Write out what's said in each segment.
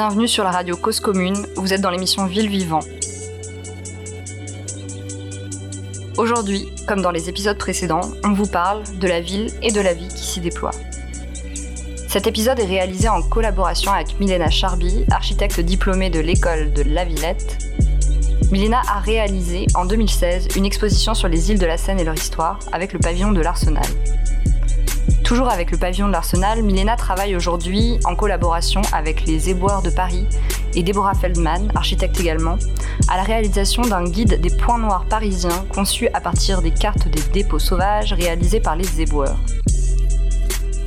bienvenue sur la radio Cause Commune, vous êtes dans l'émission Ville Vivant. Aujourd'hui, comme dans les épisodes précédents, on vous parle de la ville et de la vie qui s'y déploie. Cet épisode est réalisé en collaboration avec Milena Charby, architecte diplômée de l'école de La Villette. Milena a réalisé en 2016 une exposition sur les îles de la Seine et leur histoire avec le pavillon de l'Arsenal. Toujours avec le pavillon de l'Arsenal, Milena travaille aujourd'hui en collaboration avec les Éboueurs de Paris et Deborah Feldman, architecte également, à la réalisation d'un guide des points noirs parisiens conçu à partir des cartes des dépôts sauvages réalisées par les Éboueurs.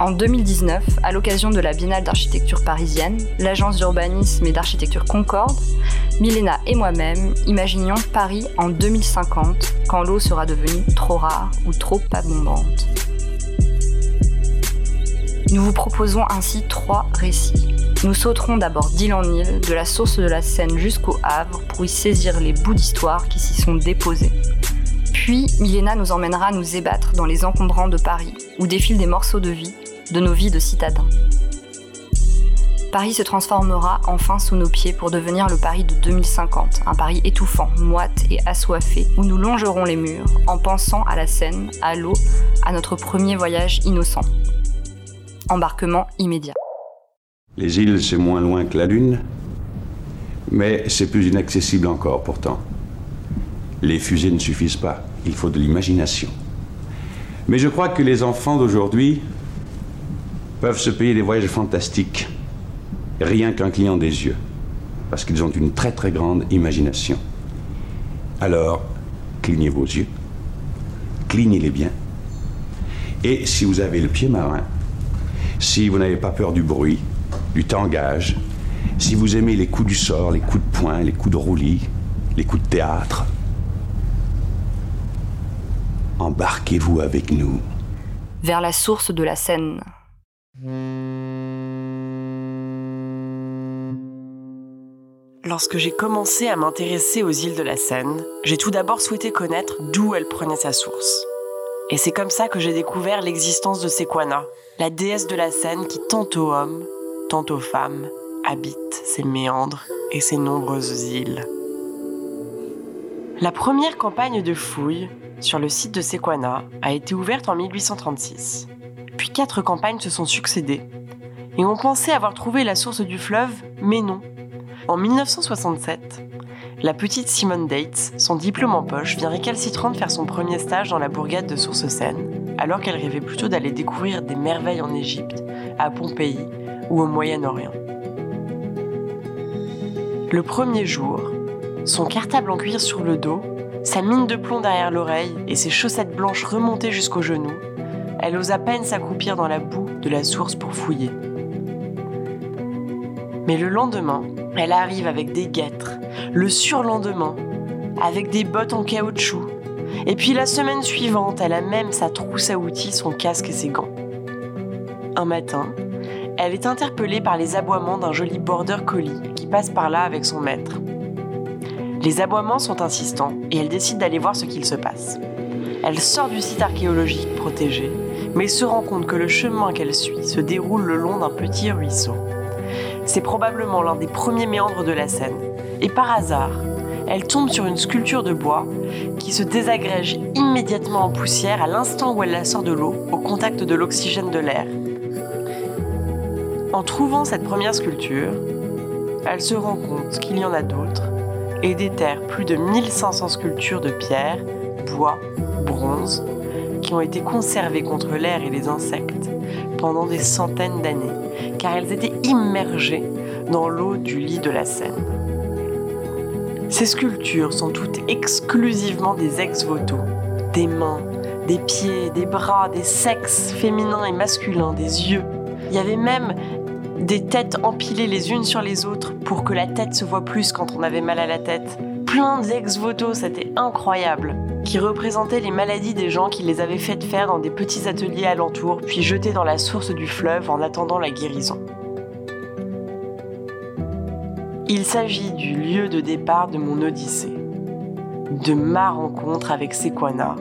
En 2019, à l'occasion de la Biennale d'architecture parisienne, l'agence d'urbanisme et d'architecture Concorde, Milena et moi-même imaginions Paris en 2050, quand l'eau sera devenue trop rare ou trop abondante. Nous vous proposons ainsi trois récits. Nous sauterons d'abord d'île en île, de la source de la Seine jusqu'au Havre, pour y saisir les bouts d'histoire qui s'y sont déposés. Puis, Milena nous emmènera nous ébattre dans les encombrants de Paris, où défilent des morceaux de vie, de nos vies de citadins. Paris se transformera enfin sous nos pieds pour devenir le Paris de 2050, un Paris étouffant, moite et assoiffé, où nous longerons les murs en pensant à la Seine, à l'eau, à notre premier voyage innocent. Immédiat. Les îles, c'est moins loin que la Lune, mais c'est plus inaccessible encore pourtant. Les fusées ne suffisent pas, il faut de l'imagination. Mais je crois que les enfants d'aujourd'hui peuvent se payer des voyages fantastiques, rien qu'en clignant des yeux, parce qu'ils ont une très très grande imagination. Alors, clignez vos yeux, clignez-les bien, et si vous avez le pied marin, si vous n'avez pas peur du bruit, du tangage, si vous aimez les coups du sort, les coups de poing, les coups de roulis, les coups de théâtre, embarquez-vous avec nous. Vers la source de la Seine. Lorsque j'ai commencé à m'intéresser aux îles de la Seine, j'ai tout d'abord souhaité connaître d'où elle prenait sa source. Et c'est comme ça que j'ai découvert l'existence de Sequana, la déesse de la Seine qui tantôt homme, tantôt femme, habite ses méandres et ses nombreuses îles. La première campagne de fouilles sur le site de Sequana a été ouverte en 1836. Puis quatre campagnes se sont succédées. Et on pensait avoir trouvé la source du fleuve, mais non. En 1967, la petite Simone Dates, son diplôme en poche, vient récalcitrante faire son premier stage dans la bourgade de Source Seine, alors qu'elle rêvait plutôt d'aller découvrir des merveilles en Égypte, à Pompéi ou au Moyen-Orient. Le premier jour, son cartable en cuir sur le dos, sa mine de plomb derrière l'oreille et ses chaussettes blanches remontées jusqu'aux genoux, elle ose à peine s'accroupir dans la boue de la source pour fouiller. Mais le lendemain, elle arrive avec des guêtres, le surlendemain, avec des bottes en caoutchouc, et puis la semaine suivante, elle a même sa trousse à outils, son casque et ses gants. Un matin, elle est interpellée par les aboiements d'un joli border collie qui passe par là avec son maître. Les aboiements sont insistants et elle décide d'aller voir ce qu'il se passe. Elle sort du site archéologique protégé, mais se rend compte que le chemin qu'elle suit se déroule le long d'un petit ruisseau. C'est probablement l'un des premiers méandres de la Seine, et par hasard, elle tombe sur une sculpture de bois qui se désagrège immédiatement en poussière à l'instant où elle la sort de l'eau, au contact de l'oxygène de l'air. En trouvant cette première sculpture, elle se rend compte qu'il y en a d'autres et déterre plus de 1500 sculptures de pierre, bois, bronze, qui ont été conservées contre l'air et les insectes pendant des centaines d'années, car elles étaient immergées dans l'eau du lit de la Seine. Ces sculptures sont toutes exclusivement des ex-voto, des mains, des pieds, des bras, des sexes féminins et masculins, des yeux. Il y avait même des têtes empilées les unes sur les autres pour que la tête se voit plus quand on avait mal à la tête. Plein d'ex-voto, c'était incroyable, qui représentaient les maladies des gens qui les avaient faites faire dans des petits ateliers alentours, puis jetés dans la source du fleuve en attendant la guérison. Il s'agit du lieu de départ de mon odyssée, de ma rencontre avec Sequana,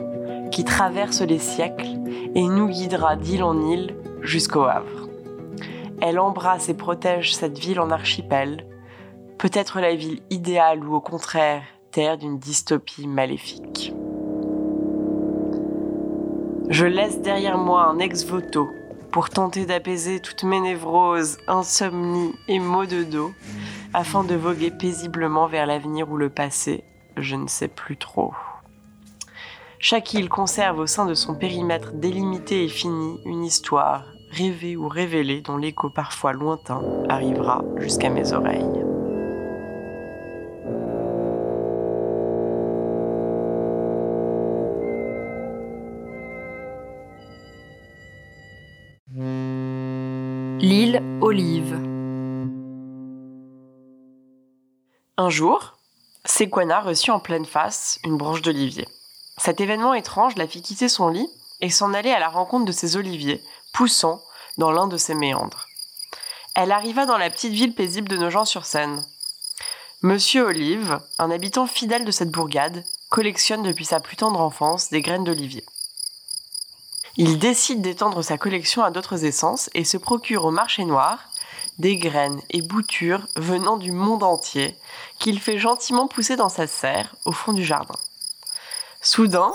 qui traverse les siècles et nous guidera d'île en île jusqu'au Havre. Elle embrasse et protège cette ville en archipel, peut-être la ville idéale ou au contraire terre d'une dystopie maléfique. Je laisse derrière moi un ex-voto pour tenter d'apaiser toutes mes névroses, insomnies et maux de dos, afin de voguer paisiblement vers l'avenir ou le passé, je ne sais plus trop. Chaque île conserve au sein de son périmètre délimité et fini une histoire, rêvée ou révélée, dont l'écho parfois lointain arrivera jusqu'à mes oreilles. L'île Olive. Un jour, Sequana reçut en pleine face une branche d'olivier. Cet événement étrange la fit quitter son lit et s'en aller à la rencontre de ses oliviers, poussant dans l'un de ses méandres. Elle arriva dans la petite ville paisible de Nogent-sur-Seine. Monsieur Olive, un habitant fidèle de cette bourgade, collectionne depuis sa plus tendre enfance des graines d'olivier. Il décide d'étendre sa collection à d'autres essences et se procure au marché noir des graines et boutures venant du monde entier qu'il fait gentiment pousser dans sa serre au fond du jardin. Soudain,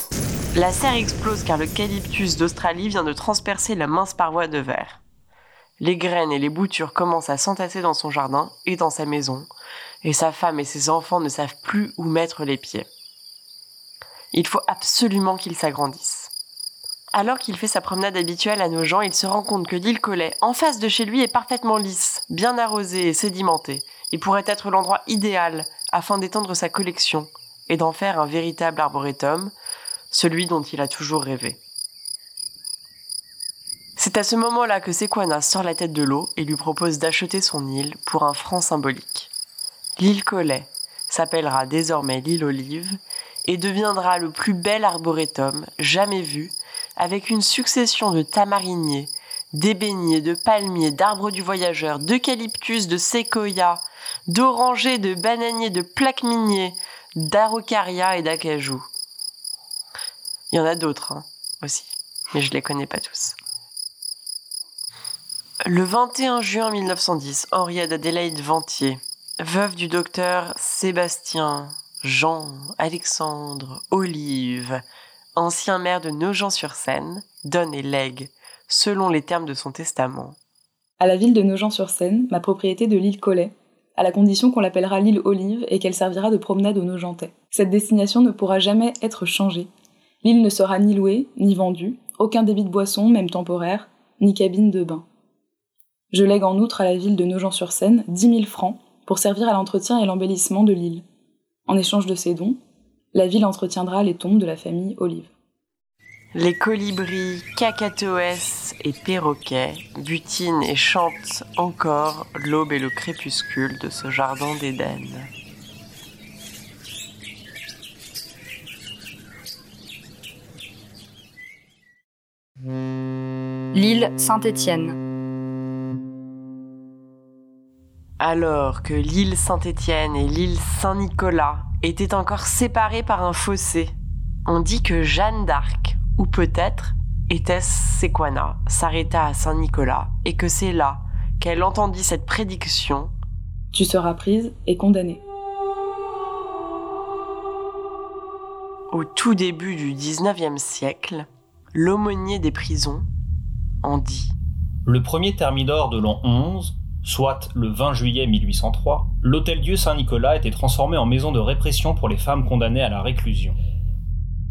la serre explose car l'eucalyptus d'Australie vient de transpercer la mince paroi de verre. Les graines et les boutures commencent à s'entasser dans son jardin et dans sa maison, et sa femme et ses enfants ne savent plus où mettre les pieds. Il faut absolument qu'il s'agrandisse. Alors qu'il fait sa promenade habituelle à nos gens, il se rend compte que l'île Collet, en face de chez lui, est parfaitement lisse, bien arrosée et sédimentée, et pourrait être l'endroit idéal afin d'étendre sa collection et d'en faire un véritable arboretum, celui dont il a toujours rêvé. C'est à ce moment-là que Sequana sort la tête de l'eau et lui propose d'acheter son île pour un franc symbolique. L'île Collet s'appellera désormais l'île Olive et deviendra le plus bel arboretum jamais vu, avec une succession de tamariniers, d'ébéniers, de palmiers, d'arbres du voyageur, d'eucalyptus, de séquoias, d'orangers, de bananiers, de plaques miniers, d'Araucaria et d'acajou. Il y en a d'autres hein, aussi, mais je les connais pas tous. Le 21 juin 1910, Henriette Adélaïde Ventier, veuve du docteur Sébastien, Jean, Alexandre, Olive, ancien maire de Nogent-sur-Seine, donne et lègue, selon les termes de son testament, à la ville de Nogent-sur-Seine, ma propriété de l'île Collet, à la condition qu'on l'appellera l'île Olive et qu'elle servira de promenade aux Nogentais. Cette destination ne pourra jamais être changée. L'île ne sera ni louée, ni vendue, aucun débit de boisson, même temporaire, ni cabine de bain. Je lègue en outre à la ville de Nogent-sur-Seine 10 000 francs pour servir à l'entretien et l'embellissement de l'île. En échange de ces dons, la ville entretiendra les tombes de la famille Olive. Les colibris, cacatoès et perroquets butinent et chantent encore l'aube et le crépuscule de ce jardin d'Éden. L'île Saint-Étienne. Alors que l'île Saint-Étienne et l'île Saint-Nicolas étaient encore séparées par un fossé, on dit que Jeanne d'Arc, ou peut-être était-ce Sequana, s'arrêta à Saint-Nicolas et que c'est là qu'elle entendit cette prédiction. Tu seras prise et condamnée. Au tout début du XIXe siècle, l'aumônier des prisons en dit. Le premier thermidor de l'an 11, soit le 20 juillet 1803, l'Hôtel-Dieu Saint-Nicolas était transformé en maison de répression pour les femmes condamnées à la réclusion.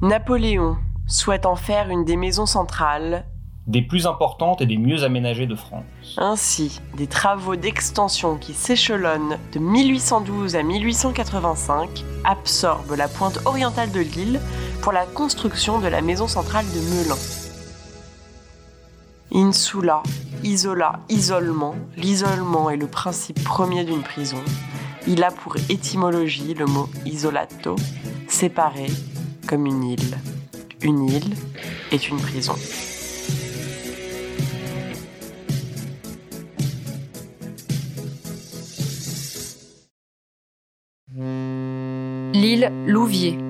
Napoléon, souhaite en faire une des maisons centrales des plus importantes et des mieux aménagées de France. Ainsi, des travaux d'extension qui s'échelonnent de 1812 à 1885 absorbent la pointe orientale de l'île pour la construction de la maison centrale de Melun. Insula, isola, isolement. L'isolement est le principe premier d'une prison. Il a pour étymologie le mot isolato, séparé comme une île une île est une prison. L'île Louvier.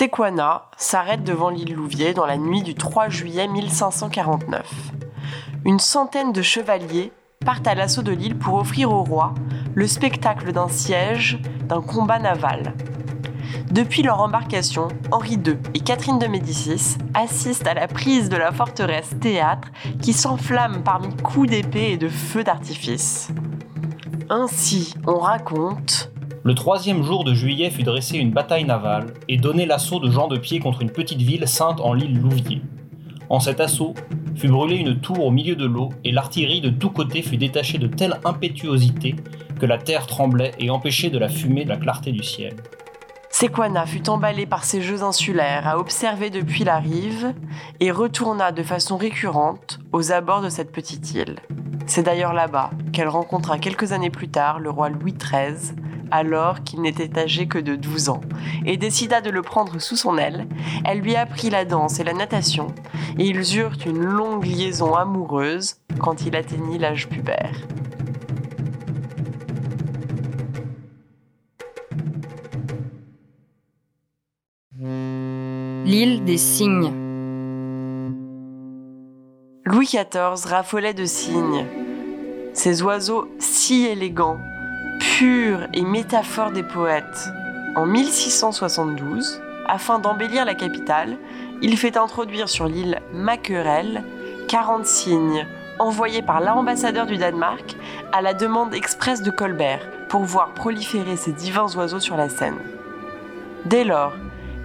Sequana s'arrête devant l'île Louvier dans la nuit du 3 juillet 1549. une centaine de chevaliers partent à l'assaut de l'île pour offrir au roi le spectacle d'un siège, d'un combat naval. Depuis leur embarcation, Henri II et Catherine de Médicis assistent à la prise de la forteresse théâtre qui s'enflamme parmi coups d'épée et de feux d'artifice. Ainsi, on raconte Le troisième jour de juillet fut dressée une bataille navale et donné l'assaut de gens de pied contre une petite ville sainte en l'île Louviers. En cet assaut, fut brûlée une tour au milieu de l'eau et l'artillerie de tous côtés fut détachée de telle impétuosité que la terre tremblait et empêchait de la fumée de la clarté du ciel. Sequana fut emballé par ces jeux insulaires à observer depuis la rive et retourna de façon récurrente aux abords de cette petite île. C'est d'ailleurs là-bas qu'elle rencontra quelques années plus tard le roi Louis XIII, alors qu'il n'était âgé que de 12 ans, et décida de le prendre sous son aile. Elle lui apprit la danse et la natation, et ils eurent une longue liaison amoureuse quand il atteignit l'âge pubère. L'île des cygnes. Louis XIV raffolait de cygnes. Ces oiseaux si élégants, purs et métaphores des poètes. En 1672, afin d'embellir la capitale, il fait introduire sur l'île Macquerel 40 cygnes envoyés par l'ambassadeur du Danemark à la demande expresse de Colbert pour voir proliférer ces divins oiseaux sur la Seine. Dès lors,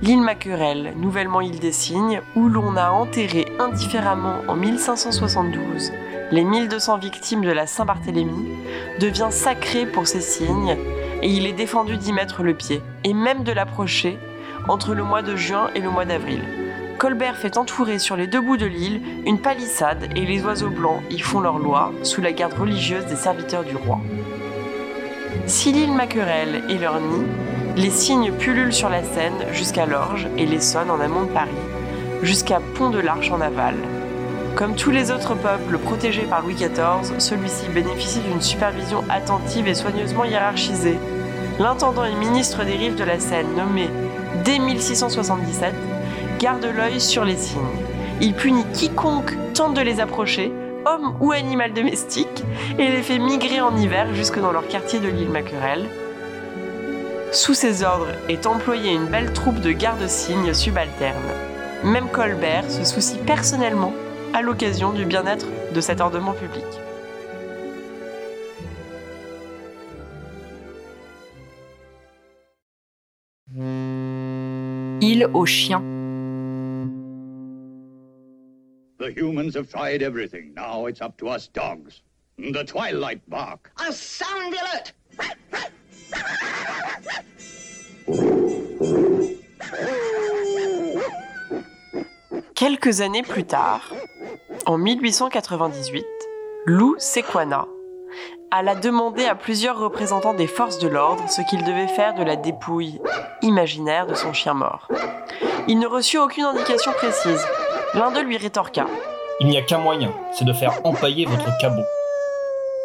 l'île Macquerel, nouvellement île des cygnes, où l'on a enterré indifféremment en 1572 les 1200 victimes de la Saint-Barthélemy, devient sacrée pour ces cygnes et il est défendu d'y mettre le pied, et même de l'approcher entre le mois de juin et le mois d'avril. Colbert fait entourer sur les deux bouts de l'île une palissade et les oiseaux blancs y font leur loi sous la garde religieuse des serviteurs du roi. Si l'île Macquerel est leur nid, les cygnes pullulent sur la Seine jusqu'à l'Orge et l'Essonne en amont de Paris, jusqu'à Pont de l'Arche en aval. Comme tous les autres peuples protégés par Louis XIV, celui-ci bénéficie d'une supervision attentive et soigneusement hiérarchisée. L'intendant et ministre des rives de la Seine, nommé dès 1677, garde l'œil sur les cygnes. Il punit quiconque tente de les approcher, homme ou animal domestique, et les fait migrer en hiver jusque dans leur quartier de l'île Macquerel. Sous ses ordres est employée une belle troupe de gardes-cygnes subalternes. Même Colbert se soucie personnellement à l'occasion du bien-être de cet ordement public. Île aux chiens. The humans have tried everything. Now it's up to us dogs. The twilight bark. A sound alert! Quelques années plus tard, en 1898, Lou Sequana alla demander à plusieurs représentants des forces de l'ordre ce qu'ils devaient faire de la dépouille imaginaire de son chien mort. Il ne reçut aucune indication précise. L'un d'eux lui rétorqua. Il n'y a qu'un moyen, c'est de faire empailler votre cabot.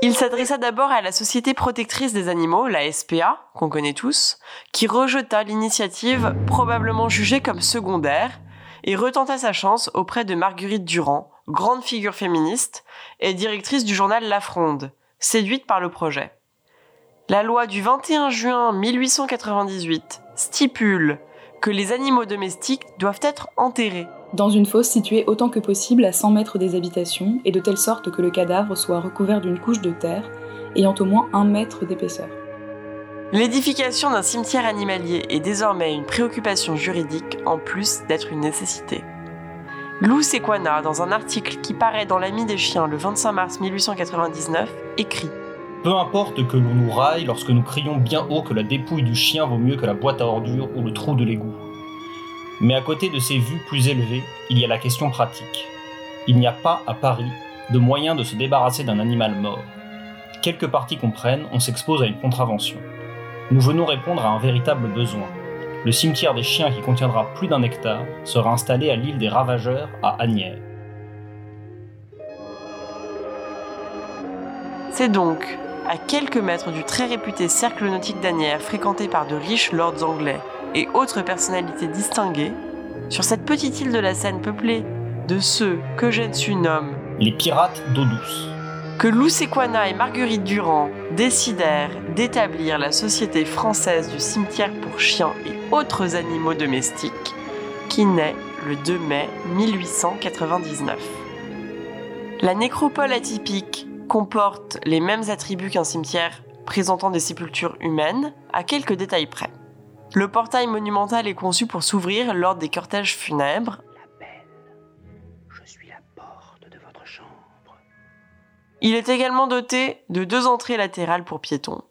Il s'adressa d'abord à la Société protectrice des animaux, la SPA, qu'on connaît tous, qui rejeta l'initiative probablement jugée comme secondaire et retenta sa chance auprès de Marguerite Durand, grande figure féministe et directrice du journal La Fronde, séduite par le projet. La loi du 21 juin 1898 stipule que les animaux domestiques doivent être enterrés. Dans une fosse située autant que possible à 100 mètres des habitations et de telle sorte que le cadavre soit recouvert d'une couche de terre ayant au moins un mètre d'épaisseur. L'édification d'un cimetière animalier est désormais une préoccupation juridique en plus d'être une nécessité. Lou Sequana, dans un article qui paraît dans l'Ami des chiens le 25 mars 1899, écrit Peu importe que l'on nous raille lorsque nous crions bien haut que la dépouille du chien vaut mieux que la boîte à ordures ou le trou de l'égout. Mais à côté de ces vues plus élevées, il y a la question pratique. Il n'y a pas, à Paris, de moyen de se débarrasser d'un animal mort. Quelques parties comprennent, on s'expose à une contravention. Nous venons répondre à un véritable besoin. Le cimetière des chiens qui contiendra plus d'un hectare sera installé à l'île des Ravageurs à Agnières. C'est donc à quelques mètres du très réputé cercle nautique d'Anières fréquenté par de riches lords anglais et autres personnalités distinguées, sur cette petite île de la Seine peuplée de ceux qu'Eugène Sue nomme les pirates d'eau douce. Que Lou Sequana et Marguerite Durand décidèrent d'établir la Société française du cimetière pour chiens et autres animaux domestiques, qui naît le 2 mai 1899. La nécropole atypique comporte les mêmes attributs qu'un cimetière présentant des sépultures humaines, à quelques détails près. Le portail monumental est conçu pour s'ouvrir lors des cortèges funèbres. Il est également doté de deux entrées latérales pour piétons.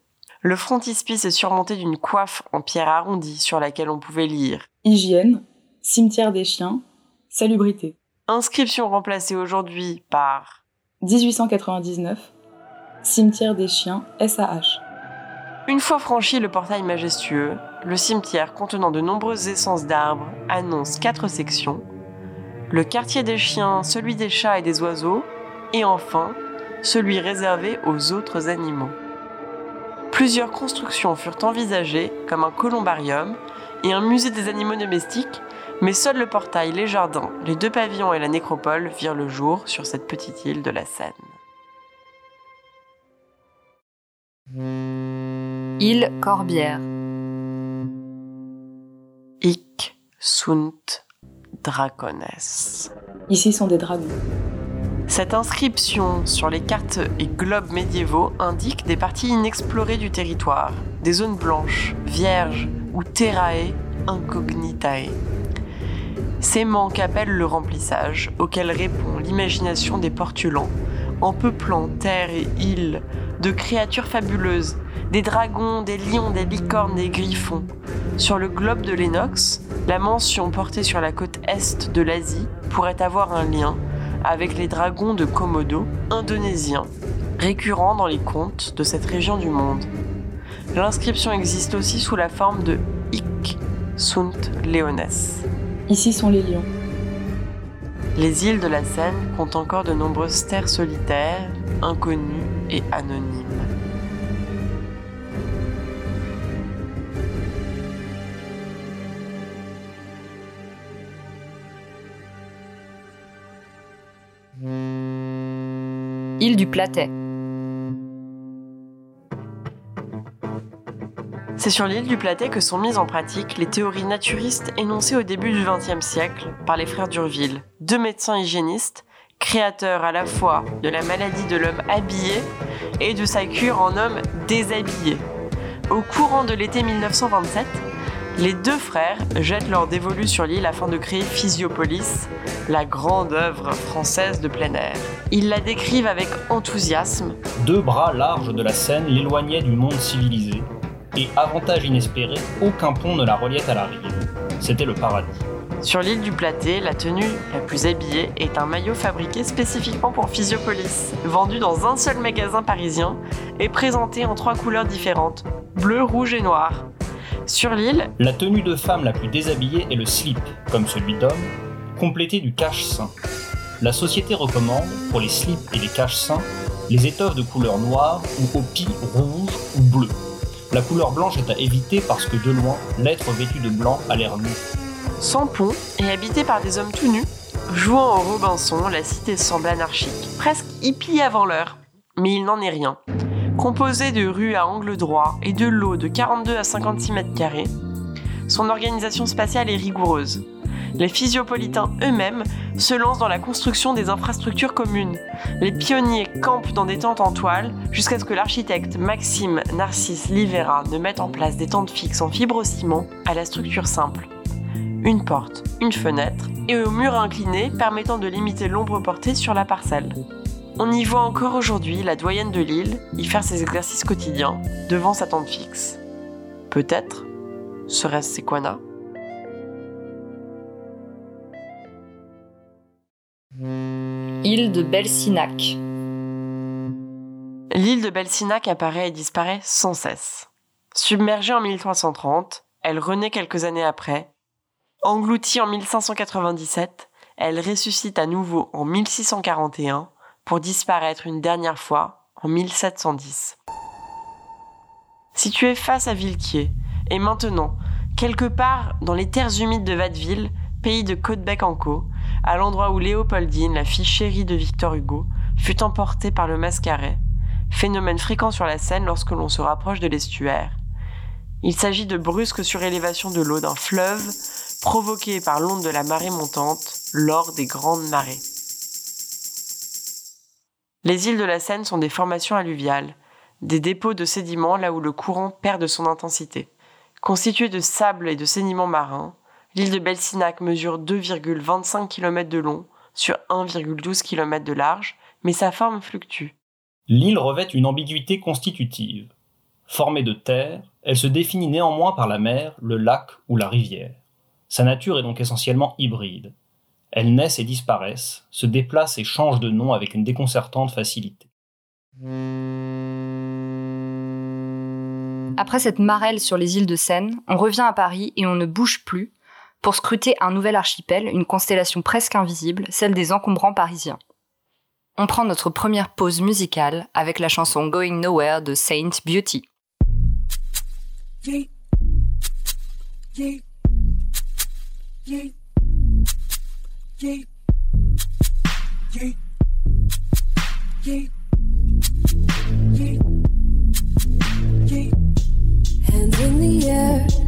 Le frontispice est surmonté d'une coiffe en pierre arrondie sur laquelle on pouvait lire Hygiène, cimetière des chiens, salubrité. Inscription remplacée aujourd'hui par 1899, cimetière des chiens, SAH. Une fois franchi le portail majestueux, le cimetière contenant de nombreuses essences d'arbres annonce quatre sections. Le quartier des chiens, celui des chats et des oiseaux, et enfin, celui réservé aux autres animaux. Plusieurs constructions furent envisagées, comme un columbarium et un musée des animaux domestiques, mais seul le portail, les jardins, les deux pavillons et la nécropole virent le jour sur cette petite île de la Seine. Île Corbière. Hic sunt dracones. Ici sont des dragons. Cette inscription sur les cartes et globes médiévaux indique des parties inexplorées du territoire, des zones blanches, vierges ou terrae incognitae. Ces manques appellent le remplissage, auquel répond l'imagination des portulans, en peuplant terre et îles de créatures fabuleuses, des dragons, des lions, des licornes, des griffons. Sur le globe de l'Enox, la mention portée sur la côte est de l'Asie pourrait avoir un lien avec les dragons de Komodo, indonésiens, récurrents dans les contes de cette région du monde. L'inscription existe aussi sous la forme de Hic sunt leones. Ici sont les lions. Les îles de la Seine comptent encore de nombreuses terres solitaires, inconnues et anonymes. Île du Platet. C'est sur l'île du Platet que sont mises en pratique les théories naturistes énoncées au début du XXe siècle par les frères d'Urville, deux médecins hygiénistes, créateurs à la fois de la maladie de l'homme habillé et de sa cure en homme déshabillé. Au courant de l'été 1927, les deux frères jettent leur dévolu sur l'île afin de créer Physiopolis, la grande œuvre française de plein air. Ils la décrivent avec enthousiasme. Deux bras larges de la Seine l'éloignaient du monde civilisé, et avantage inespéré, aucun pont ne la reliait à la rive. C'était le paradis. Sur l'île du Platé, la tenue la plus habillée est un maillot fabriqué spécifiquement pour Physiopolis, vendu dans un seul magasin parisien et présenté en trois couleurs différentes, bleu, rouge et noir. Sur l'île, La tenue de femme la plus déshabillée est le slip, comme celui d'homme, complété du cache-sein. La société recommande, pour les slips et les cache-seins, les étoffes de couleur noire ou au pis rouge ou bleu. La couleur blanche est à éviter parce que de loin, l'être vêtu de blanc a l'air nu. sans pont et habité par des hommes tout nus, jouant au Robinson, la cité semble anarchique, presque hippie avant l'heure. Mais il n'en est rien. Composée de rues à angle droit et de lots de 42 à 56 mètres carrés, son organisation spatiale est rigoureuse. Les physiopolitains eux-mêmes se lancent dans la construction des infrastructures communes. Les pionniers campent dans des tentes en toile jusqu'à ce que l'architecte Maxime Narcisse Livera ne mette en place des tentes fixes en fibrociment à la structure simple. Une porte, une fenêtre et au mur incliné permettant de limiter l'ombre portée sur la parcelle. On y voit encore aujourd'hui la doyenne de l'île y faire ses exercices quotidiens devant sa tente fixe. Peut-être serait-ce Sequana? Île de Belsinac. L'île de Belsinac apparaît et disparaît sans cesse. Submergée en 1330, elle renaît quelques années après. Engloutie en 1597, elle ressuscite à nouveau en 1641 pour disparaître une dernière fois en 1710. Située face à Villequier, et maintenant, quelque part dans les terres humides de Watteville, pays de Côte-Bec-en-Caux, à l'endroit où Léopoldine, la fille chérie de Victor Hugo, fut emportée par le mascaret, phénomène fréquent sur la Seine lorsque l'on se rapproche de l'estuaire. Il s'agit de brusques surélévations de l'eau d'un fleuve provoquées par l'onde de la marée montante lors des grandes marées. Les îles de la Seine sont des formations alluviales, des dépôts de sédiments là où le courant perd de son intensité. Constituée de sable et de sédiments marins, l'île de Belsinac mesure 2,25 km de long sur 1,12 km de large, mais sa forme fluctue. L'île revêt une ambiguïté constitutive. Formée de terre, elle se définit néanmoins par la mer, le lac ou la rivière. Sa nature est donc essentiellement hybride. Elles naissent et disparaissent, se déplacent et changent de nom avec une déconcertante facilité. Après cette marelle sur les îles de Seine, on revient à Paris et on ne bouge plus pour scruter un nouvel archipel, une constellation presque invisible, celle des encombrants parisiens. On prend notre première pause musicale avec la chanson Going Nowhere de Saint Beauty. Hands in the air,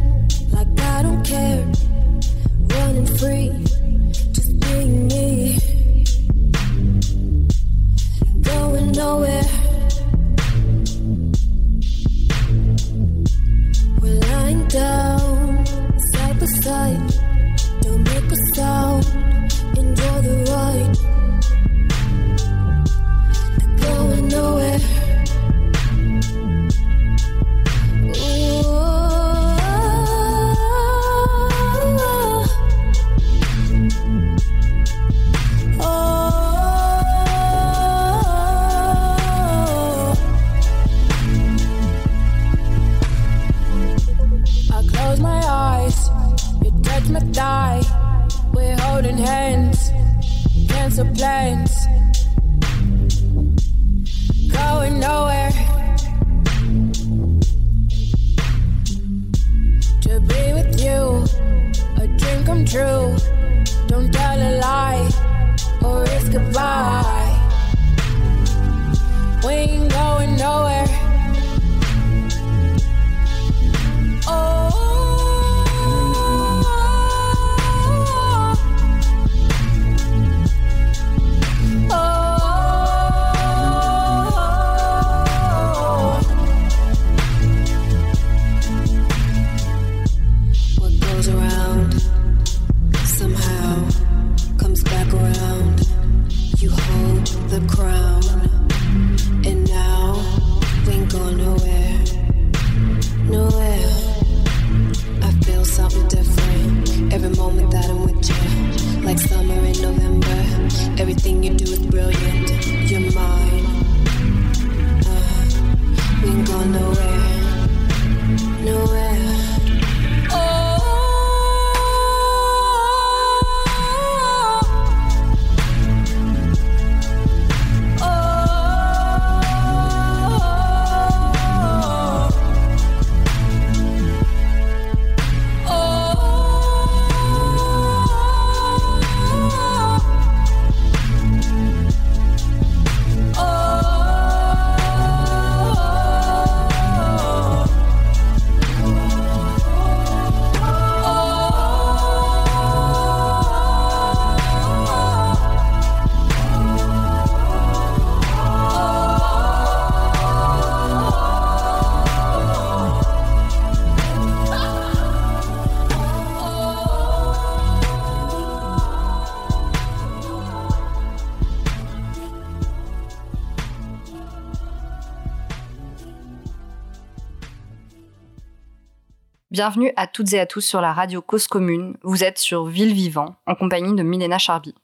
Bienvenue à toutes et à tous sur la radio Cause Commune. Vous êtes sur Ville Vivant, en compagnie de Milena Charby.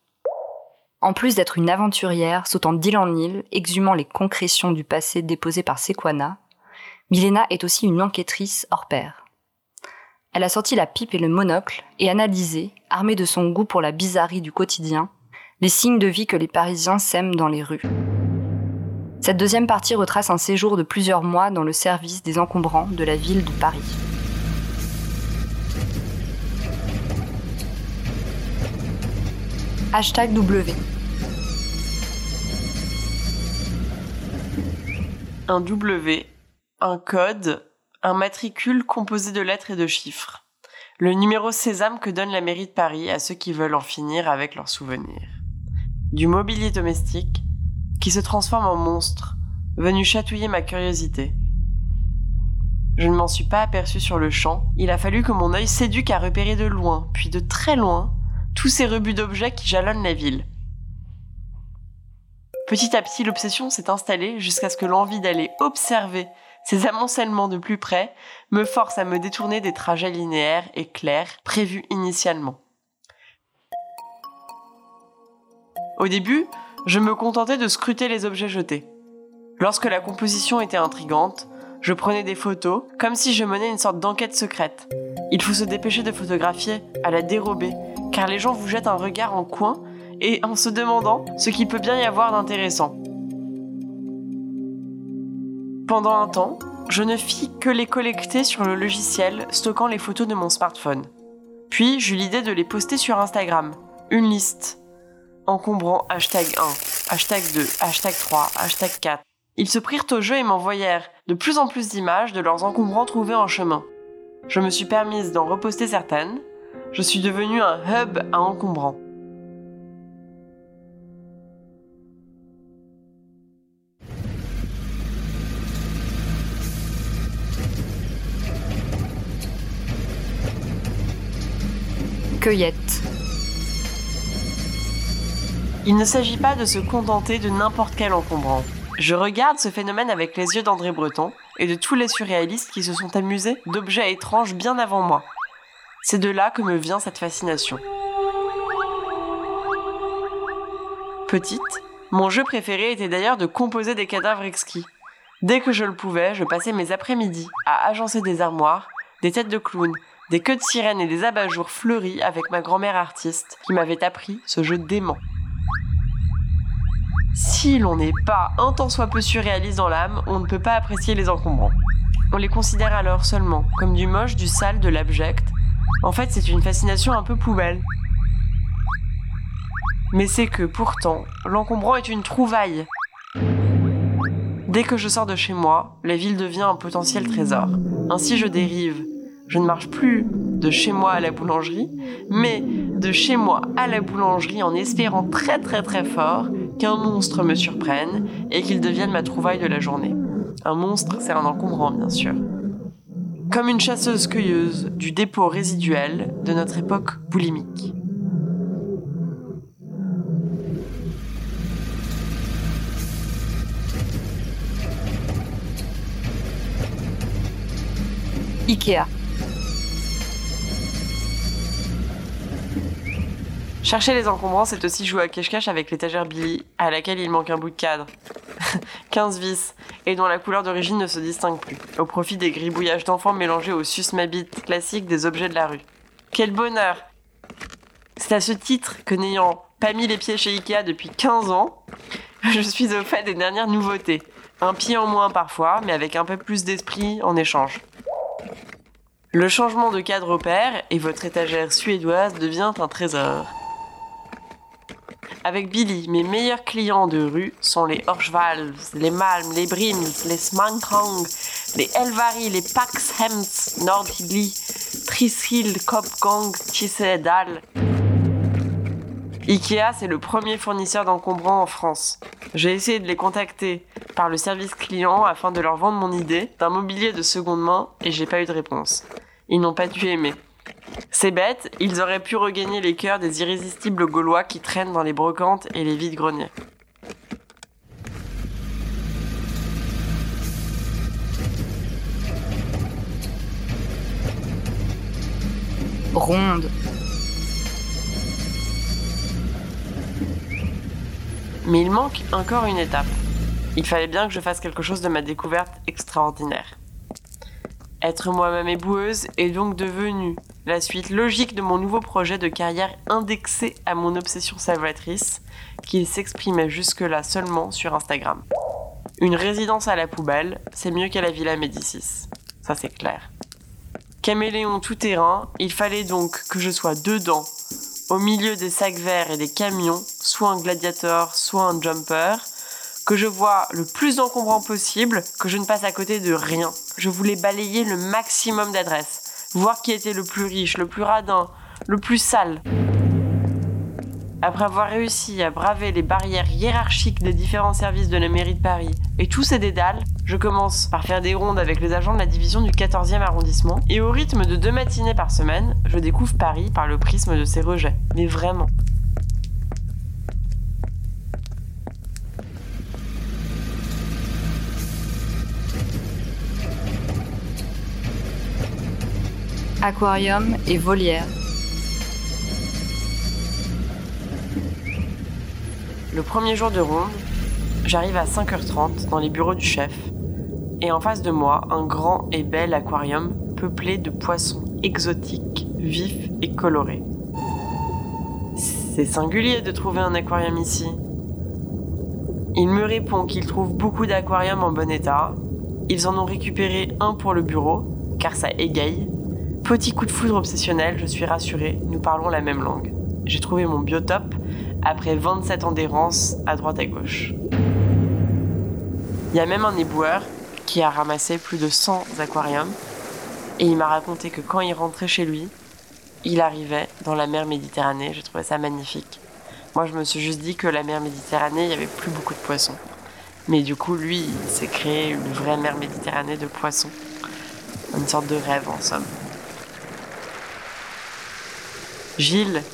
En plus d'être une aventurière sautant d'île en île, exhumant les concrétions du passé déposées par Sequana, Milena est aussi une enquêtrice hors pair. Elle a sorti la pipe et le monocle et analysé, armée de son goût pour la bizarrerie du quotidien, les signes de vie que les Parisiens sèment dans les rues. Cette deuxième partie retrace un séjour de plusieurs mois dans le service des encombrants de la ville de Paris. Hashtag W. Un W, un code, un matricule composé de lettres et de chiffres. Le numéro sésame que donne la mairie de Paris à ceux qui veulent en finir avec leurs souvenirs. Du mobilier domestique qui se transforme en monstre, venu chatouiller ma curiosité. Je ne m'en suis pas aperçu sur le champ, il a fallu que mon œil s'éduque à repérer de loin, puis de très loin, tous ces rebuts d'objets qui jalonnent la ville. Petit à petit, l'obsession s'est installée jusqu'à ce que l'envie d'aller observer ces amoncellements de plus près me force à me détourner des trajets linéaires et clairs prévus initialement. Au début, je me contentais de scruter les objets jetés. Lorsque la composition était intrigante, je prenais des photos comme si je menais une sorte d'enquête secrète. Il faut se dépêcher de photographier à la dérobée, car les gens vous jettent un regard en coin et en se demandant ce qu'il peut bien y avoir d'intéressant. Pendant un temps, je ne fis que les collecter sur le logiciel stockant les photos de mon smartphone. Puis j'eus l'idée de les poster sur Instagram. Une liste. Encombrant hashtag 1, hashtag 2, hashtag 3, hashtag 4. Ils se prirent au jeu et m'envoyèrent de plus en plus d'images de leurs encombrants trouvés en chemin. Je me suis permise d'en reposter certaines. Je suis devenue un hub à encombrants. Cueillette. Il ne s'agit pas de se contenter de n'importe quel encombrant. Je regarde ce phénomène avec les yeux d'André Breton et de tous les surréalistes qui se sont amusés d'objets étranges bien avant moi. C'est de là que me vient cette fascination. Petite, mon jeu préféré était d'ailleurs de composer des cadavres exquis. Dès que je le pouvais, je passais mes après-midi à agencer des armoires, des têtes de clown, des queues de sirène et des abat-jours fleuris avec ma grand-mère artiste qui m'avait appris ce jeu dément. Si l'on n'est pas un tant soit peu surréaliste dans l'âme, on ne peut pas apprécier les encombrants. On les considère alors seulement comme du moche, du sale, de l'abject. En fait, c'est une fascination un peu poubelle. Mais c'est que pourtant, l'encombrant est une trouvaille. Dès que je sors de chez moi, la ville devient un potentiel trésor. Ainsi je dérive. Je ne marche plus de chez moi à la boulangerie, mais de chez moi à la boulangerie en espérant très très très fort qu'un monstre me surprenne et qu'il devienne ma trouvaille de la journée. Un monstre, c'est un encombrant bien sûr. Comme une chasseuse-cueilleuse du dépôt résiduel de notre époque boulimique. Ikea. Chercher les encombrants, c'est aussi jouer à cache-cache avec l'étagère Billy, à laquelle il manque un bout de cadre. 15 vis, et dont la couleur d'origine ne se distingue plus, au profit des gribouillages d'enfants mélangés au susmabit classique des objets de la rue. Quel bonheur C'est à ce titre que n'ayant pas mis les pieds chez Ikea depuis 15 ans, je suis au fait des dernières nouveautés. Un pied en moins parfois, mais avec un peu plus d'esprit en échange. Le changement de cadre opère et votre étagère suédoise devient un trésor. Avec Billy, mes meilleurs clients de rue sont les Horschwals, les Malm, les Brims, les Smankrang, les Elvari, les Paxhems, Nordhilly, Trishild, Kopgang, Tissedal. Ikea, c'est le premier fournisseur d'encombrants en France. J'ai essayé de les contacter par le service client afin de leur vendre mon idée d'un mobilier de seconde main et j'ai pas eu de réponse. Ils n'ont pas dû aimer. C'est bête, ils auraient pu regagner les cœurs des irrésistibles Gaulois qui traînent dans les brocantes et les vides-greniers. Ronde. Mais il manque encore une étape. Il fallait bien que je fasse quelque chose de ma découverte extraordinaire. Être moi-même éboueuse est donc devenu la suite logique de mon nouveau projet de carrière indexé à mon obsession salvatrice, qui s'exprimait jusque-là seulement sur Instagram. Une résidence à la poubelle, c'est mieux qu'à la Villa Médicis. Ça c'est clair. Caméléon tout terrain, il fallait donc que je sois dedans, au milieu des sacs verts et des camions, soit un gladiator, soit un jumper, que je vois le plus encombrant possible, que je ne passe à côté de rien. Je voulais balayer le maximum d'adresses, voir qui était le plus riche, le plus radin, le plus sale. Après avoir réussi à braver les barrières hiérarchiques des différents services de la mairie de Paris et tous ces dédales, je commence par faire des rondes avec les agents de la division du 14e arrondissement et au rythme de deux matinées par semaine, je découvre Paris par le prisme de ses rejets. Mais vraiment. Aquarium et volière. Le premier jour de ronde, j'arrive à 5h30 dans les bureaux du chef et en face de moi, un grand et bel aquarium peuplé de poissons exotiques, vifs et colorés. C'est singulier de trouver un aquarium ici. Il me répond qu'il trouve beaucoup d'aquariums en bon état. Ils en ont récupéré un pour le bureau, car ça égaye. Petit coup de foudre obsessionnel, je suis rassurée, nous parlons la même langue. J'ai trouvé mon biotope après 27 ans d'errance à droite à gauche. Il y a même un éboueur qui a ramassé plus de 100 aquariums et il m'a raconté que quand il rentrait chez lui, il arrivait dans la mer Méditerranée. J'ai trouvé ça magnifique. Moi, je me suis juste dit que la mer Méditerranée, il n'y avait plus beaucoup de poissons. Mais du coup, lui, il s'est créé une vraie mer Méditerranée de poissons. Une sorte de rêve, en somme. Gilles,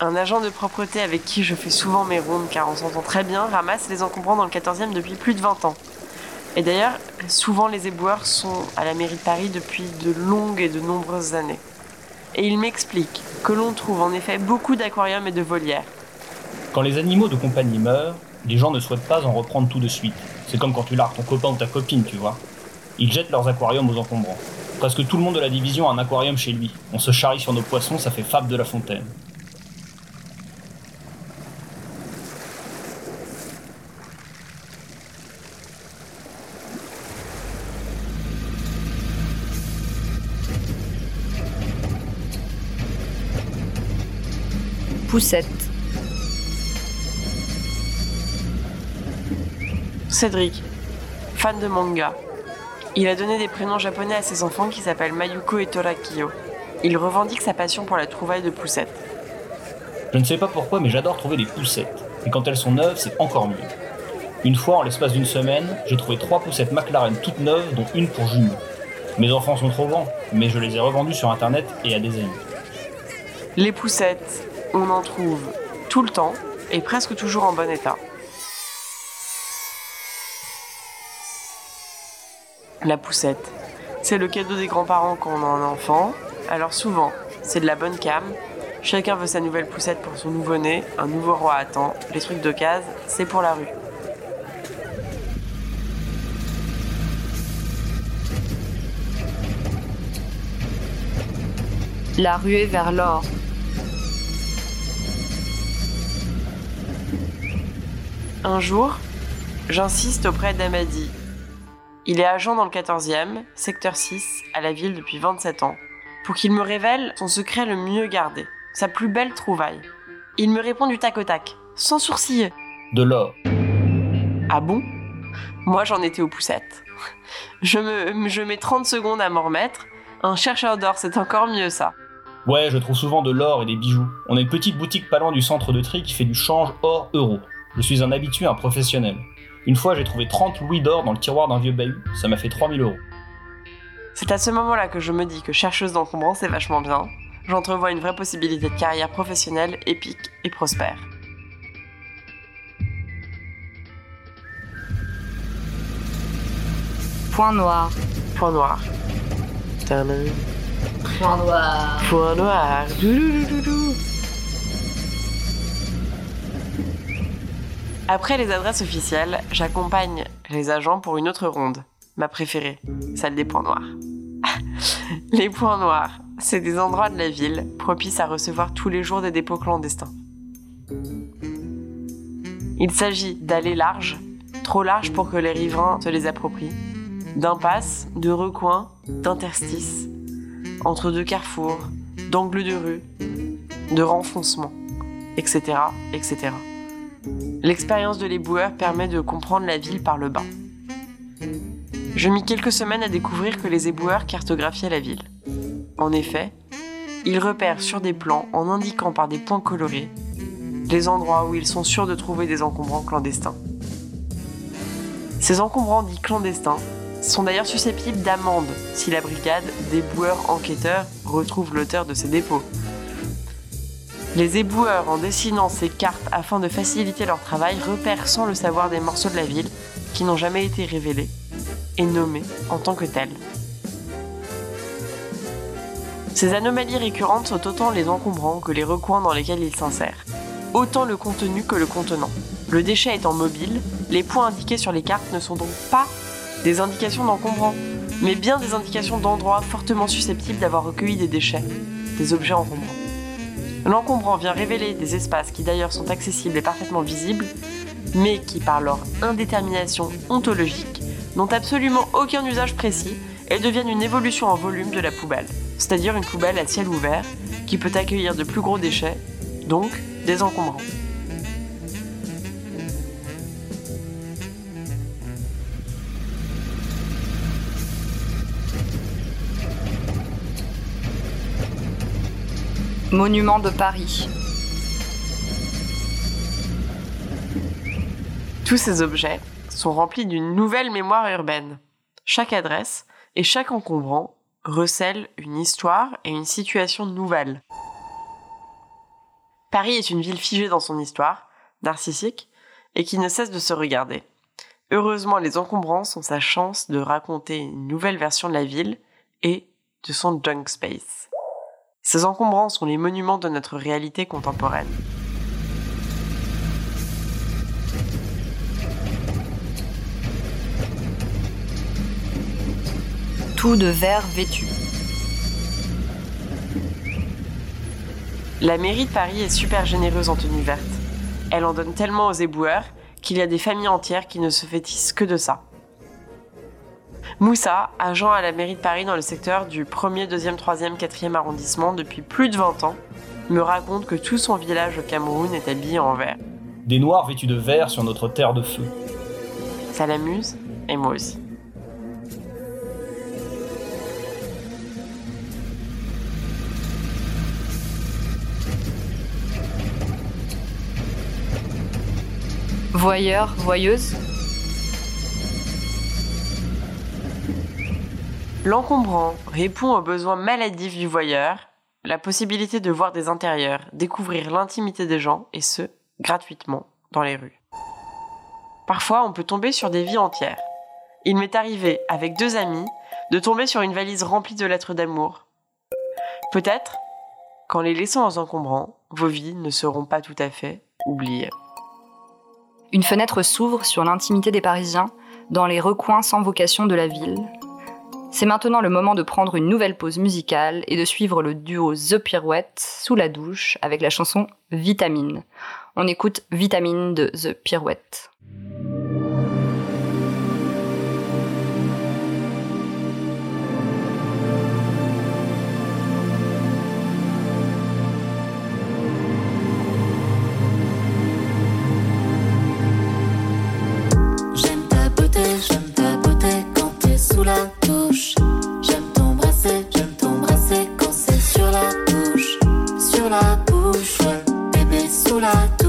un agent de propreté avec qui je fais souvent mes rondes car on s'entend très bien, ramasse les encombrants dans le 14e depuis plus de 20 ans. Et d'ailleurs, souvent les éboueurs sont à la mairie de Paris depuis de longues et de nombreuses années. Et il m'explique que l'on trouve en effet beaucoup d'aquariums et de volières. Quand les animaux de compagnie meurent, les gens ne souhaitent pas en reprendre tout de suite. C'est comme quand tu largues ton copain ou ta copine, tu vois. Ils jettent leurs aquariums aux encombrants. Presque tout le monde de la division a un aquarium chez lui. On se charrie sur nos poissons, ça fait fable de la fontaine. Poussette. Cédric, fan de manga. Il a donné des prénoms japonais à ses enfants qui s'appellent Mayuko et Torakio. Il revendique sa passion pour la trouvaille de poussettes. Je ne sais pas pourquoi, mais j'adore trouver des poussettes. Et quand elles sont neuves, c'est encore mieux. Une fois, en l'espace d'une semaine, j'ai trouvé trois poussettes McLaren toutes neuves, dont une pour jumeaux. Mes enfants sont trop grands, mais je les ai revendues sur internet et à des amis. Les poussettes, on en trouve tout le temps et presque toujours en bon état. La poussette, c'est le cadeau des grands-parents quand on a un enfant. Alors souvent, c'est de la bonne cam. Chacun veut sa nouvelle poussette pour son nouveau-né, un nouveau roi attend. Les trucs de case, c'est pour la rue. La ruée vers l'or. Un jour, j'insiste auprès d'Amadi. Il est agent dans le 14e, secteur 6, à la ville depuis 27 ans, pour qu'il me révèle son secret le mieux gardé, sa plus belle trouvaille. Il me répond du tac au tac, sans sourciller. De l'or. Ah bon? Moi j'en étais aux poussettes. Je, me, je mets 30 secondes à m'en remettre. Un chercheur d'or, c'est encore mieux ça. Ouais, je trouve souvent de l'or et des bijoux. On a une petite boutique pas loin du centre de tri qui fait du change or-euro. Je suis un habitué, un professionnel. Une fois, j'ai trouvé 30 louis d'or dans le tiroir d'un vieux bahut. Ça m'a fait 3000 euros. C'est à ce moment-là que je me dis que chercheuse d'encombrants, c'est vachement bien. J'entrevois une vraie possibilité de carrière professionnelle épique et prospère. Point noir. Point noir. Tadam. Point noir. Point noir. Doudoudoudou. Après les adresses officielles, j'accompagne les agents pour une autre ronde, ma préférée, celle des points noirs. les points noirs, c'est des endroits de la ville propices à recevoir tous les jours des dépôts clandestins. Il s'agit d'allées larges, trop larges pour que les riverains se les approprient, d'impasses, de recoins, d'interstices, entre deux carrefours, d'angles de rue, de renfoncement, etc., etc. L'expérience de l'éboueur permet de comprendre la ville par le bas. Je mis quelques semaines à découvrir que les éboueurs cartographiaient la ville. En effet, ils repèrent sur des plans, en indiquant par des points colorés, les endroits où ils sont sûrs de trouver des encombrants clandestins. Ces encombrants dits clandestins sont d'ailleurs susceptibles d'amende si la brigade des boueurs enquêteurs retrouve l'auteur de ces dépôts. Les éboueurs, en dessinant ces cartes afin de faciliter leur travail, repèrent sans le savoir des morceaux de la ville qui n'ont jamais été révélés et nommés en tant que tels. Ces anomalies récurrentes sont autant les encombrants que les recoins dans lesquels ils s'insèrent, autant le contenu que le contenant. Le déchet étant mobile, les points indiqués sur les cartes ne sont donc pas des indications d'encombrants, mais bien des indications d'endroits fortement susceptibles d'avoir recueilli des déchets, des objets encombrants. L'encombrant vient révéler des espaces qui d'ailleurs sont accessibles et parfaitement visibles, mais qui par leur indétermination ontologique n'ont absolument aucun usage précis et deviennent une évolution en volume de la poubelle, c'est-à-dire une poubelle à ciel ouvert qui peut accueillir de plus gros déchets, donc des encombrants. Monument de Paris. Tous ces objets sont remplis d'une nouvelle mémoire urbaine. Chaque adresse et chaque encombrant recèle une histoire et une situation nouvelle. Paris est une ville figée dans son histoire, narcissique, et qui ne cesse de se regarder. Heureusement, les encombrants sont sa chance de raconter une nouvelle version de la ville et de son junk space. Ces encombrants sont les monuments de notre réalité contemporaine. Tout de verre vêtu. La mairie de Paris est super généreuse en tenue verte. Elle en donne tellement aux éboueurs qu'il y a des familles entières qui ne se fétissent que de ça. Moussa, agent à la mairie de Paris dans le secteur du 1er, 2e, 3e, 4e arrondissement depuis plus de 20 ans, me raconte que tout son village au Cameroun est habillé en vert. Des noirs vêtus de vert sur notre terre de feu. Ça l'amuse, et moi aussi. Voyeur, voyeuse. L'encombrant répond aux besoins maladifs du voyeur, la possibilité de voir des intérieurs, découvrir l'intimité des gens, et ce, gratuitement, dans les rues. Parfois, on peut tomber sur des vies entières. Il m'est arrivé, avec deux amis, de tomber sur une valise remplie de lettres d'amour. Peut-être qu'en les laissant aux encombrants, vos vies ne seront pas tout à fait oubliées. Une fenêtre s'ouvre sur l'intimité des Parisiens, dans les recoins sans vocation de la ville. C'est maintenant le moment de prendre une nouvelle pause musicale et de suivre le duo The Pirouette sous la douche avec la chanson Vitamine. On écoute Vitamine de The Pirouette. chocolate.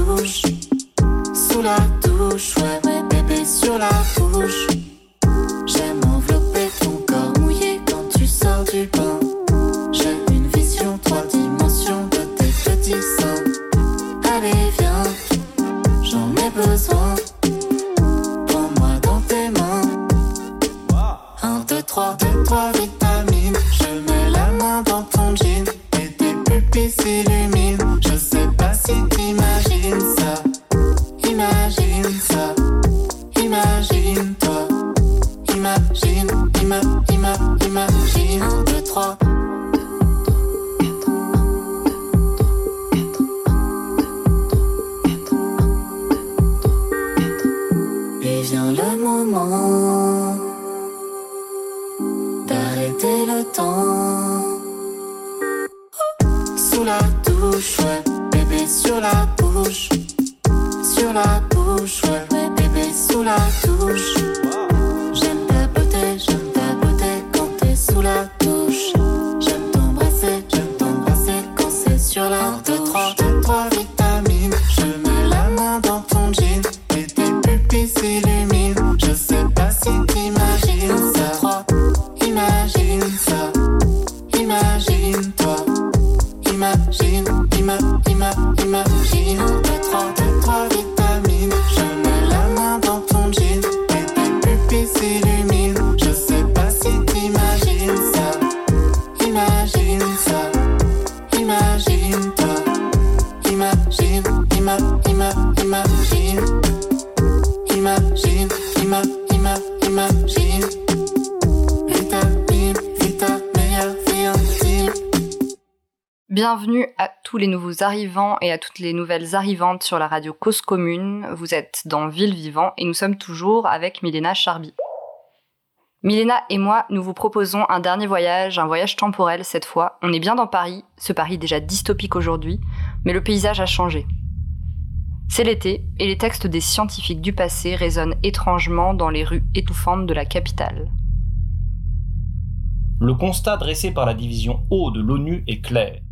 Bienvenue à tous les nouveaux arrivants et à toutes les nouvelles arrivantes sur la radio Cause Commune. Vous êtes dans Ville Vivant et nous sommes toujours avec Milena Charby. Milena et moi, nous vous proposons un dernier voyage, un voyage temporel cette fois. On est bien dans Paris, ce Paris déjà dystopique aujourd'hui, mais le paysage a changé. C'est l'été et les textes des scientifiques du passé résonnent étrangement dans les rues étouffantes de la capitale. Le constat dressé par la division eau de l'ONU est clair.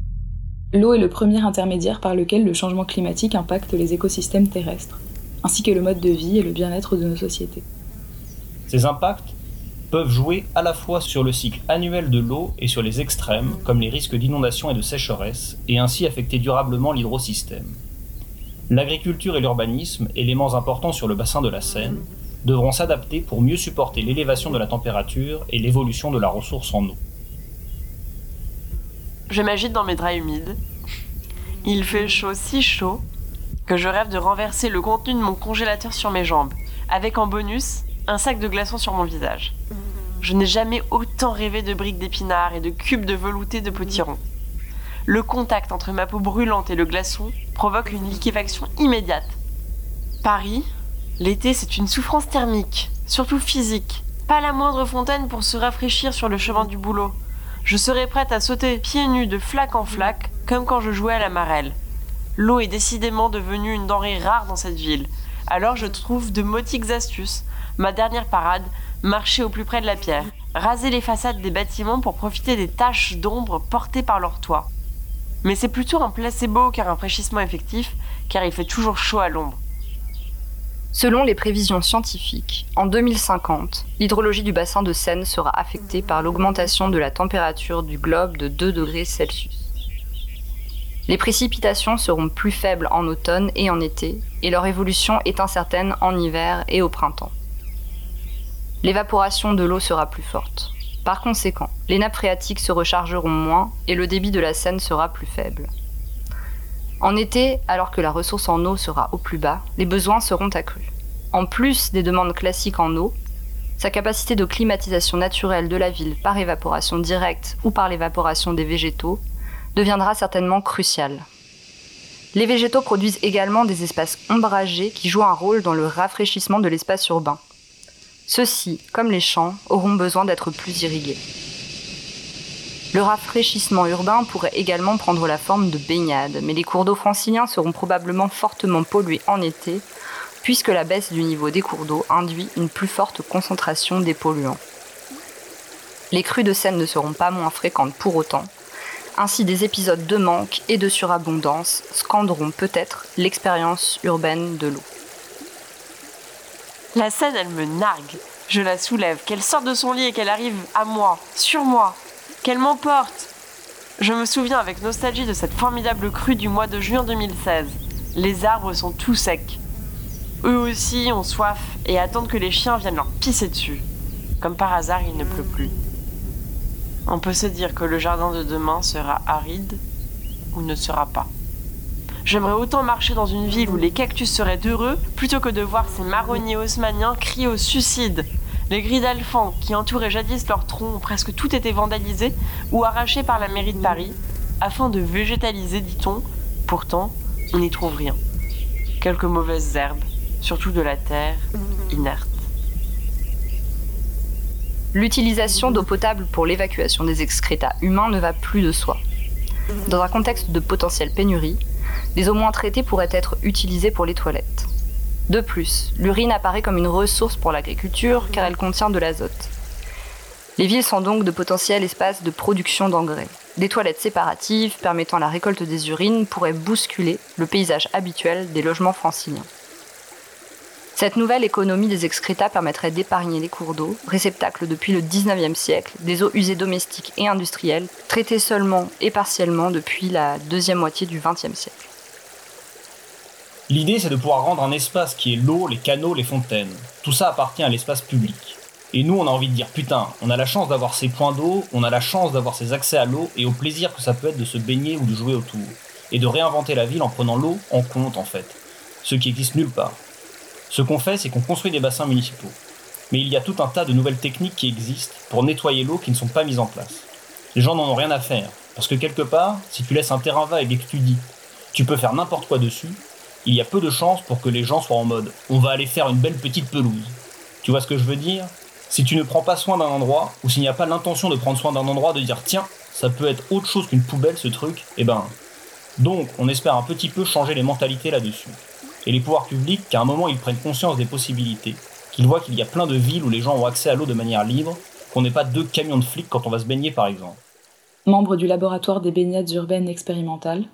L'eau est le premier intermédiaire par lequel le changement climatique impacte les écosystèmes terrestres, ainsi que le mode de vie et le bien-être de nos sociétés. Ces impacts peuvent jouer à la fois sur le cycle annuel de l'eau et sur les extrêmes, comme les risques d'inondation et de sécheresse, et ainsi affecter durablement l'hydrosystème. L'agriculture et l'urbanisme, éléments importants sur le bassin de la Seine, devront s'adapter pour mieux supporter l'élévation de la température et l'évolution de la ressource en eau. Je m'agite dans mes draps humides. Il fait chaud, si chaud, que je rêve de renverser le contenu de mon congélateur sur mes jambes, avec en bonus un sac de glaçons sur mon visage. Je n'ai jamais autant rêvé de briques d'épinards et de cubes de velouté de potirons. Le contact entre ma peau brûlante et le glaçon provoque une liquéfaction immédiate. Paris, l'été, c'est une souffrance thermique, surtout physique. Pas la moindre fontaine pour se rafraîchir sur le chemin du boulot. Je serais prête à sauter pieds nus de flaque en flaque, comme quand je jouais à la marelle. L'eau est décidément devenue une denrée rare dans cette ville. Alors je trouve de motiques astuces. Ma dernière parade, marcher au plus près de la pierre, raser les façades des bâtiments pour profiter des taches d'ombre portées par leur toit. Mais c'est plutôt un placebo qu'un rafraîchissement effectif, car il fait toujours chaud à l'ombre. Selon les prévisions scientifiques, en 2050, l'hydrologie du bassin de Seine sera affectée par l'augmentation de la température du globe de 2 degrés Celsius. Les précipitations seront plus faibles en automne et en été, et leur évolution est incertaine en hiver et au printemps. L'évaporation de l'eau sera plus forte. Par conséquent, les nappes phréatiques se rechargeront moins et le débit de la Seine sera plus faible. En été, alors que la ressource en eau sera au plus bas, les besoins seront accrus. En plus des demandes classiques en eau, sa capacité de climatisation naturelle de la ville par évaporation directe ou par l'évaporation des végétaux deviendra certainement cruciale. Les végétaux produisent également des espaces ombragés qui jouent un rôle dans le rafraîchissement de l'espace urbain. Ceux-ci, comme les champs, auront besoin d'être plus irrigués. Le rafraîchissement urbain pourrait également prendre la forme de baignades, mais les cours d'eau franciliens seront probablement fortement pollués en été, puisque la baisse du niveau des cours d'eau induit une plus forte concentration des polluants. Les crues de Seine ne seront pas moins fréquentes pour autant, ainsi des épisodes de manque et de surabondance scanderont peut-être l'expérience urbaine de l'eau. La Seine, elle me nargue. Je la soulève, qu'elle sorte de son lit et qu'elle arrive à moi, sur moi, qu'elle m'emporte Je me souviens avec nostalgie de cette formidable crue du mois de juin 2016. Les arbres sont tout secs. Eux aussi ont soif et attendent que les chiens viennent leur pisser dessus. Comme par hasard, il ne pleut plus. On peut se dire que le jardin de demain sera aride ou ne sera pas. J'aimerais autant marcher dans une ville où les cactus seraient heureux plutôt que de voir ces marronniers haussmanniens crier au suicide les grilles d'alphans qui entouraient jadis leur tronc ont presque tout été vandalisées ou arrachées par la mairie de Paris, afin de végétaliser, dit-on. Pourtant, on n'y trouve rien. Quelques mauvaises herbes, surtout de la terre inerte. L'utilisation d'eau potable pour l'évacuation des excrétats humains ne va plus de soi. Dans un contexte de potentielle pénurie, des eaux moins traitées pourraient être utilisées pour les toilettes. De plus, l'urine apparaît comme une ressource pour l'agriculture car elle contient de l'azote. Les villes sont donc de potentiels espaces de production d'engrais. Des toilettes séparatives permettant la récolte des urines pourraient bousculer le paysage habituel des logements franciliens. Cette nouvelle économie des excrétats permettrait d'épargner les cours d'eau, réceptacles depuis le 19e siècle, des eaux usées domestiques et industrielles, traitées seulement et partiellement depuis la deuxième moitié du 20e siècle. L'idée, c'est de pouvoir rendre un espace qui est l'eau, les canaux, les fontaines. Tout ça appartient à l'espace public. Et nous, on a envie de dire putain, on a la chance d'avoir ces points d'eau, on a la chance d'avoir ces accès à l'eau et au plaisir que ça peut être de se baigner ou de jouer autour. Et de réinventer la ville en prenant l'eau en compte en fait. Ce qui existe nulle part. Ce qu'on fait, c'est qu'on construit des bassins municipaux. Mais il y a tout un tas de nouvelles techniques qui existent pour nettoyer l'eau qui ne sont pas mises en place. Les gens n'en ont rien à faire. Parce que quelque part, si tu laisses un terrain vague et que tu dis tu peux faire n'importe quoi dessus, il y a peu de chances pour que les gens soient en mode on va aller faire une belle petite pelouse. Tu vois ce que je veux dire? Si tu ne prends pas soin d'un endroit, ou s'il n'y a pas l'intention de prendre soin d'un endroit, de dire tiens, ça peut être autre chose qu'une poubelle ce truc, eh ben. Donc, on espère un petit peu changer les mentalités là-dessus. Et les pouvoirs publics, qu'à un moment ils prennent conscience des possibilités, qu'ils voient qu'il y a plein de villes où les gens ont accès à l'eau de manière libre, qu'on n'ait pas deux camions de flics quand on va se baigner par exemple. Membre du laboratoire des baignades urbaines expérimentales,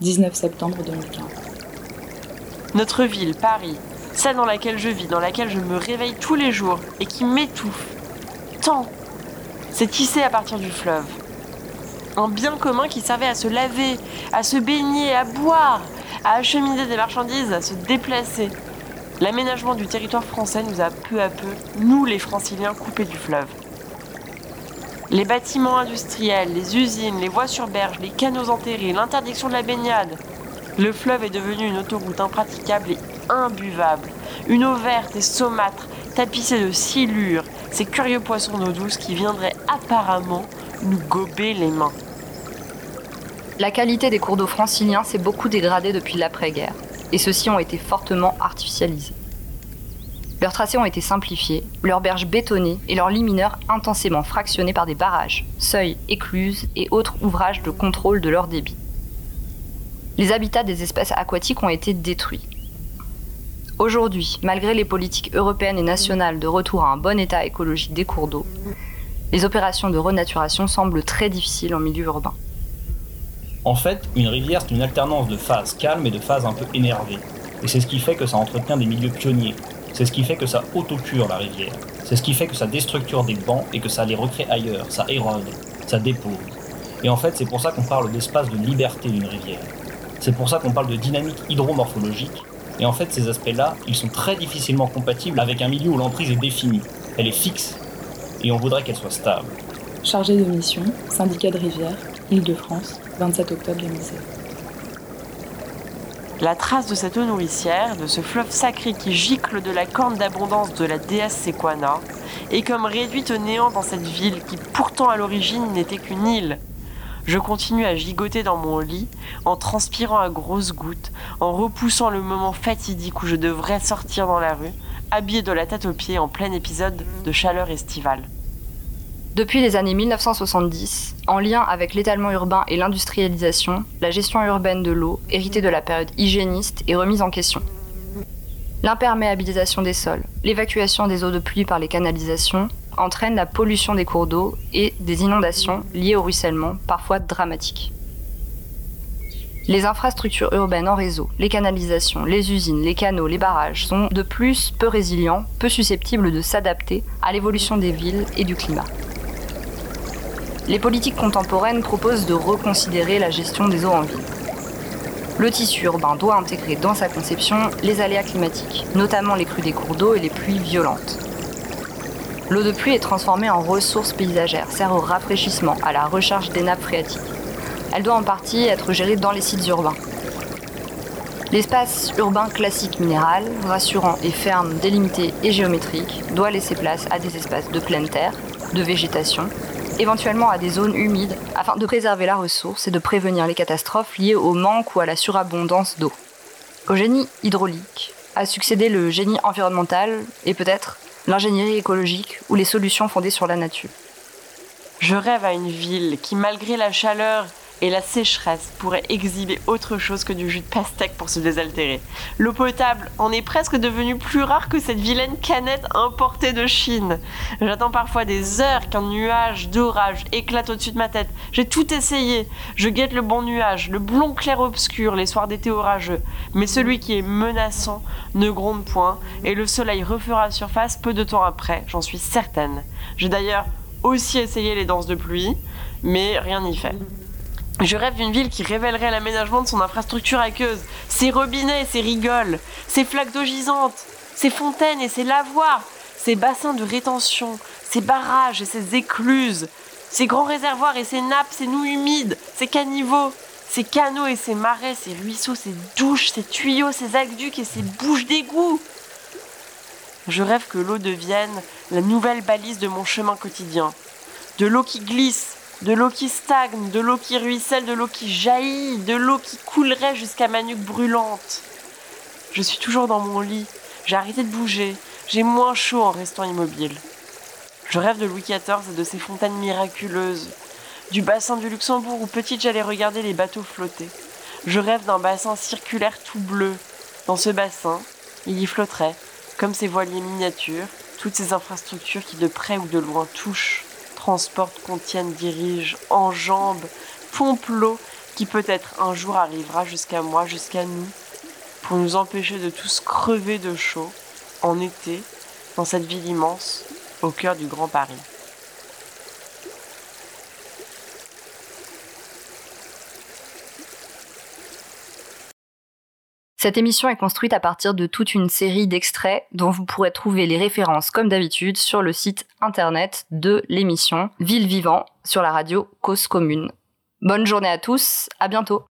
19 septembre 2015. Notre ville, Paris, celle dans laquelle je vis, dans laquelle je me réveille tous les jours et qui m'étouffe, tant, c'est tissé à partir du fleuve. Un bien commun qui servait à se laver, à se baigner, à boire, à acheminer des marchandises, à se déplacer. L'aménagement du territoire français nous a peu à peu, nous les franciliens, coupés du fleuve. Les bâtiments industriels, les usines, les voies sur berge, les canaux enterrés, l'interdiction de la baignade. Le fleuve est devenu une autoroute impraticable et imbuvable. Une eau verte et saumâtre, tapissée de silures, ces curieux poissons d'eau douce qui viendraient apparemment nous gober les mains. La qualité des cours d'eau franciliens s'est beaucoup dégradée depuis l'après-guerre, et ceux-ci ont été fortement artificialisés. Leurs tracés ont été simplifiés, leurs berges bétonnées et leurs lits intensément fractionnés par des barrages, seuils, écluses et autres ouvrages de contrôle de leur débit. Les habitats des espèces aquatiques ont été détruits. Aujourd'hui, malgré les politiques européennes et nationales de retour à un bon état écologique des cours d'eau, les opérations de renaturation semblent très difficiles en milieu urbain. En fait, une rivière, c'est une alternance de phases calmes et de phases un peu énervées. Et c'est ce qui fait que ça entretient des milieux pionniers. C'est ce qui fait que ça autocure la rivière. C'est ce qui fait que ça déstructure des bancs et que ça les recrée ailleurs. Ça érode, ça dépose. Et en fait, c'est pour ça qu'on parle d'espace de liberté d'une rivière. C'est pour ça qu'on parle de dynamique hydromorphologique. Et en fait, ces aspects-là, ils sont très difficilement compatibles avec un milieu où l'emprise est définie. Elle est fixe. Et on voudrait qu'elle soit stable. Chargé de mission, syndicat de rivière, Île-de-France, 27 octobre 2016. La trace de cette eau nourricière, de ce fleuve sacré qui gicle de la corne d'abondance de la déesse Sequana, est comme réduite au néant dans cette ville qui pourtant à l'origine n'était qu'une île. Je continue à gigoter dans mon lit, en transpirant à grosses gouttes, en repoussant le moment fatidique où je devrais sortir dans la rue, habillé de la tête aux pieds en plein épisode de chaleur estivale. Depuis les années 1970, en lien avec l'étalement urbain et l'industrialisation, la gestion urbaine de l'eau, héritée de la période hygiéniste, est remise en question. L'imperméabilisation des sols, l'évacuation des eaux de pluie par les canalisations entraînent la pollution des cours d'eau et des inondations liées au ruissellement, parfois dramatiques. Les infrastructures urbaines en réseau, les canalisations, les usines, les canaux, les barrages sont de plus peu résilients, peu susceptibles de s'adapter à l'évolution des villes et du climat. Les politiques contemporaines proposent de reconsidérer la gestion des eaux en ville. Le tissu urbain doit intégrer dans sa conception les aléas climatiques, notamment les crues des cours d'eau et les pluies violentes. L'eau de pluie est transformée en ressource paysagère, sert au rafraîchissement, à la recharge des nappes phréatiques. Elle doit en partie être gérée dans les sites urbains. L'espace urbain classique minéral, rassurant et ferme, délimité et géométrique, doit laisser place à des espaces de pleine terre, de végétation, éventuellement à des zones humides, afin de préserver la ressource et de prévenir les catastrophes liées au manque ou à la surabondance d'eau. Au génie hydraulique a succédé le génie environnemental et peut-être l'ingénierie écologique ou les solutions fondées sur la nature. Je rêve à une ville qui, malgré la chaleur et la sécheresse, pourrait exhiber autre chose que du jus de pastèque pour se désaltérer. L'eau potable en est presque devenue plus rare que cette vilaine canette importée de Chine. J'attends parfois des heures qu'un nuage d'orage éclate au-dessus de ma tête. J'ai tout essayé. Je guette le bon nuage, le blond clair-obscur les soirs d'été orageux. Mais celui qui est menaçant ne gronde point et le soleil refera surface peu de temps après, j'en suis certaine. J'ai d'ailleurs aussi essayé les danses de pluie, mais rien n'y fait. Je rêve d'une ville qui révélerait l'aménagement de son infrastructure aqueuse, ses robinets et ses rigoles, ses flaques d'eau gisantes, ses fontaines et ses lavoirs, ses bassins de rétention, ses barrages et ses écluses, ses grands réservoirs et ses nappes, ses nouilles humides, ses caniveaux, ses canaux et ses marais, ses ruisseaux, ses douches, ses tuyaux, ses aqueducs et ses bouches d'égout. Je rêve que l'eau devienne la nouvelle balise de mon chemin quotidien, de l'eau qui glisse De l'eau qui stagne, de l'eau qui ruisselle, de l'eau qui jaillit, de l'eau qui coulerait jusqu'à ma nuque brûlante. Je suis toujours dans mon lit, j'ai arrêté de bouger, j'ai moins chaud en restant immobile. Je rêve de Louis XIV et de ses fontaines miraculeuses, du bassin du Luxembourg où petite j'allais regarder les bateaux flotter. Je rêve d'un bassin circulaire tout bleu. Dans ce bassin, il y flotterait, comme ces voiliers miniatures, toutes ces infrastructures qui de près ou de loin touchent, transportent, contiennent, dirigent, enjambent, pompent l'eau qui peut-être un jour arrivera jusqu'à moi, jusqu'à nous, pour nous empêcher de tous crever de chaud en été dans cette ville immense au cœur du Grand Paris. Cette émission est construite à partir de toute une série d'extraits dont vous pourrez trouver les références comme d'habitude sur le site internet de l'émission Ville Vivant sur la radio Cause Commune. Bonne journée à tous, à bientôt